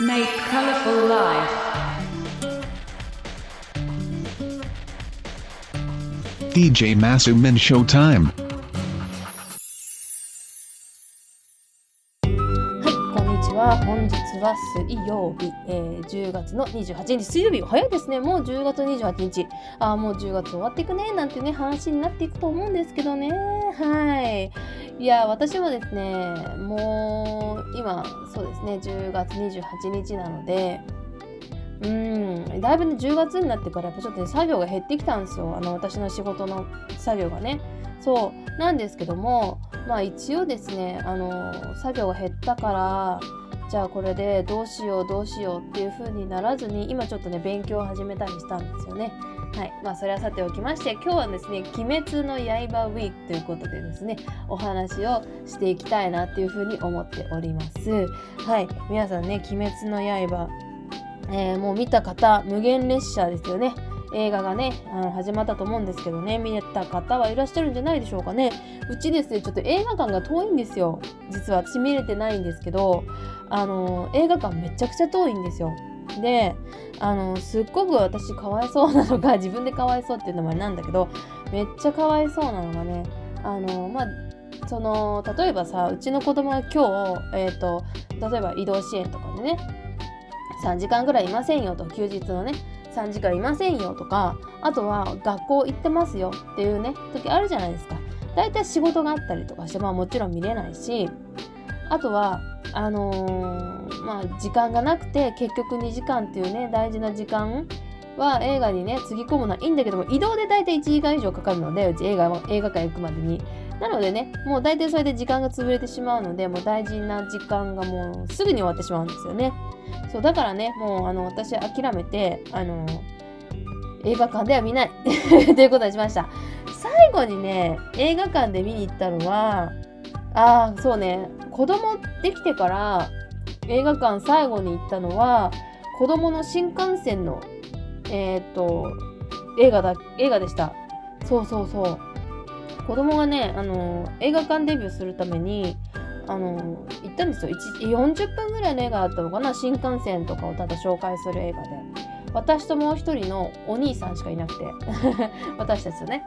Make colorful life. DJ Masumin Showtime. はい、こんにちは。本日は水曜日、えー10月の28日、水曜日、早いですね。もう10月28日。あーもう10月終わっていくね、なんてね、話になっていくと思うんですけどね。はい。いや、私はですね、もう、今、そうですね、10月28日なので、うん、だいぶね、10月になってからやっぱちょっとね、作業が減ってきたんですよ。あの、私の仕事の作業がね。そう、なんですけども、まあ一応ですね、あの、作業が減ったから、じゃあこれでどうしようどうしようっていう風にならずに今ちょっとね勉強を始めたりしたんですよね。はい。まあそれはさておきまして今日はですね「鬼滅の刃ウィーク」ということでですねお話をしていきたいなっていう風に思っております。はい。皆さんね「鬼滅の刃」えーもう見た方無限列車ですよね。映画がねあの始まったと思うんですけどね見た方はいらっしゃるんじゃないでしょうかねうちですねちょっと映画館が遠いんですよ実は私見れてないんですけどあの映画館めちゃくちゃ遠いんですよであのすっごく私かわいそうなのが 自分でかわいそうっていうのもあれなんだけどめっちゃかわいそうなのがねあのまあその例えばさうちの子供が今日、えー、と例えば移動支援とかでね3時間ぐらいいませんよと休日のね3時間いませんよとかあとは学校行ってますよっていうね時あるじゃないですか。大体仕事があったりとかしてまあもちろん見れないしあとはあのまあ時間がなくて結局2時間っていうね大事な時間は映画にねつぎ込むのはいいんだけども移動で大体1時間以上かかるのでうち映画映画館行くまでに。なのでねもう大体それで時間が潰れてしまうのでもう大事な時間がもうすぐに終わってしまうんですよね。そうだからねもうあの私諦めてあの映画館では見ない。ということにしました。最後にね映画館で見に行ったのはああそうね子供できてから映画館最後に行ったのは子供の新幹線のえっ、と映画だ映画でした。そうそうそう。子供がねあの映画館デビューするためにあの行ったんですよ。40分ぐらいの映画だったのかな新幹線とかをただ紹介する映画で。私ともう一人のお兄さんしかいなくて。私たちとね。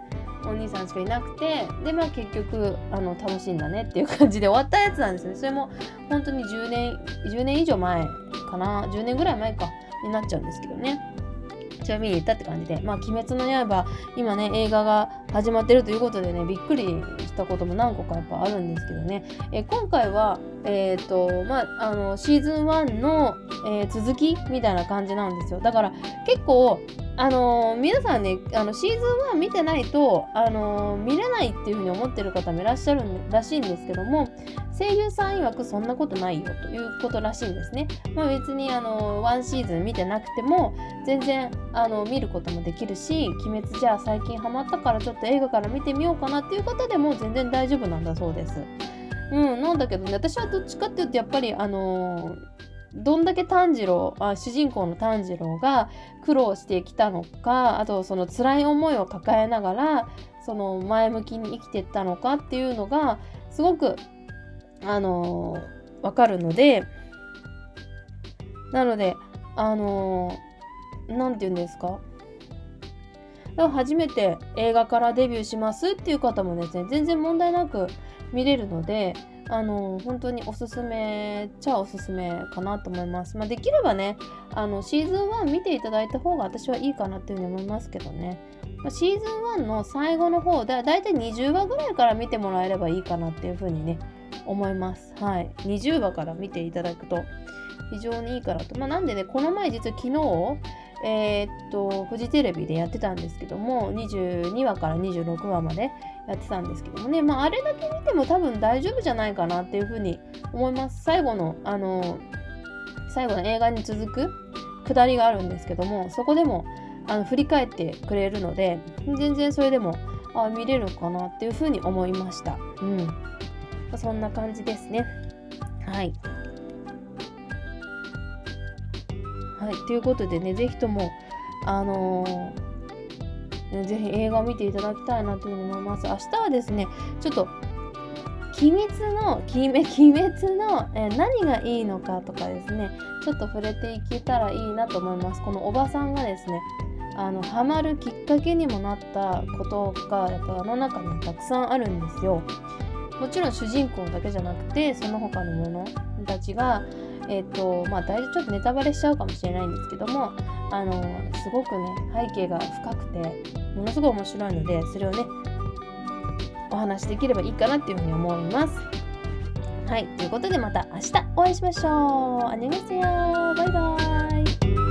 お兄さんしかいなくてでまあ結局あの楽しいんだねっていう感じで終わったやつなんですね。それも本当に10年10年以上前かな？10年ぐらい前かになっちゃうんですけどね。ちなみに行ったって感じで、まあ、鬼滅の刃、今ね、映画が始まってるということでね、びっくりしたことも何個かやっぱあるんですけどね、え今回は、えっ、と、まあ、あの、シーズン1の、えー続きみたいな感じなんですよ。だから、結構、あのー皆さんね、あの、シーズン1見てないと、あのー見れないっていうふうに思ってる方もいらっしゃるらしいんですけども、声優さん曰くそんなことないよということらしいんですね。まあ別にあのワンシーズン見てなくても全然あの見ることもできるし「鬼滅」じゃあ最近ハマったからちょっと映画から見てみようかなっていう方でも全然大丈夫なんだそうです。うん、なんだけどね私はどっちかっていうとやっぱりあのーどんだけ炭治郎あ主人公の炭治郎が苦労してきたのかあとその辛い思いを抱えながらその前向きに生きてったのかっていうのがすごくあのーわかるのでなのであのーて言うんですか？初めて映画からデビューしますっていう方もですね全然問題なく見れるのであの本当におすすめちゃおすすめかなと思います。まあ、できればねあのシーズン1見ていただいた方が私はいいかなっていうふうに思いますけどね。まあ、シーズン1の最後の方だだいたい20話ぐらいから見てもらえればいいかなっていうふうにね思います。はい。20話から見ていただくと非常にいいかなと。まあ、なんでねこの前実は昨日えーっとフジテレビでやってたんですけども22話から26話までやってたんですけどもね、まあ、あれだけ見ても多分大丈夫じゃないかなっていうふうに思います。最後のあの最後の映画に続く下りがあるんですけどもそこでもあの振り返ってくれるので全然それでもあ見れるかなっていうふうに思いました。うん。そんな感じですね。はい。はい、ということでね、ぜひとも、あのーねぜひ映画を見ていただきたいなというふうに思います。明日はですね、ちょっと、鬼滅の鬼滅の、え何がいいのかとかですねちょっと触れていけたらいいなと思いますこのおばさんがですねあのハマるきっかけにもなったことがやっぱあの中にたくさんあるんですよもちろん主人公だけじゃなくてその他のものたちがえっ、とまあ大体ちょっとネタバレしちゃうかもしれないんですけどもあのすごくね背景が深くてものすごい面白いのでそれをねお話しできればいいかなっていうふうに思います。はい、ということでまた明日お会いしましょう。ありがとうございます。バイバイ。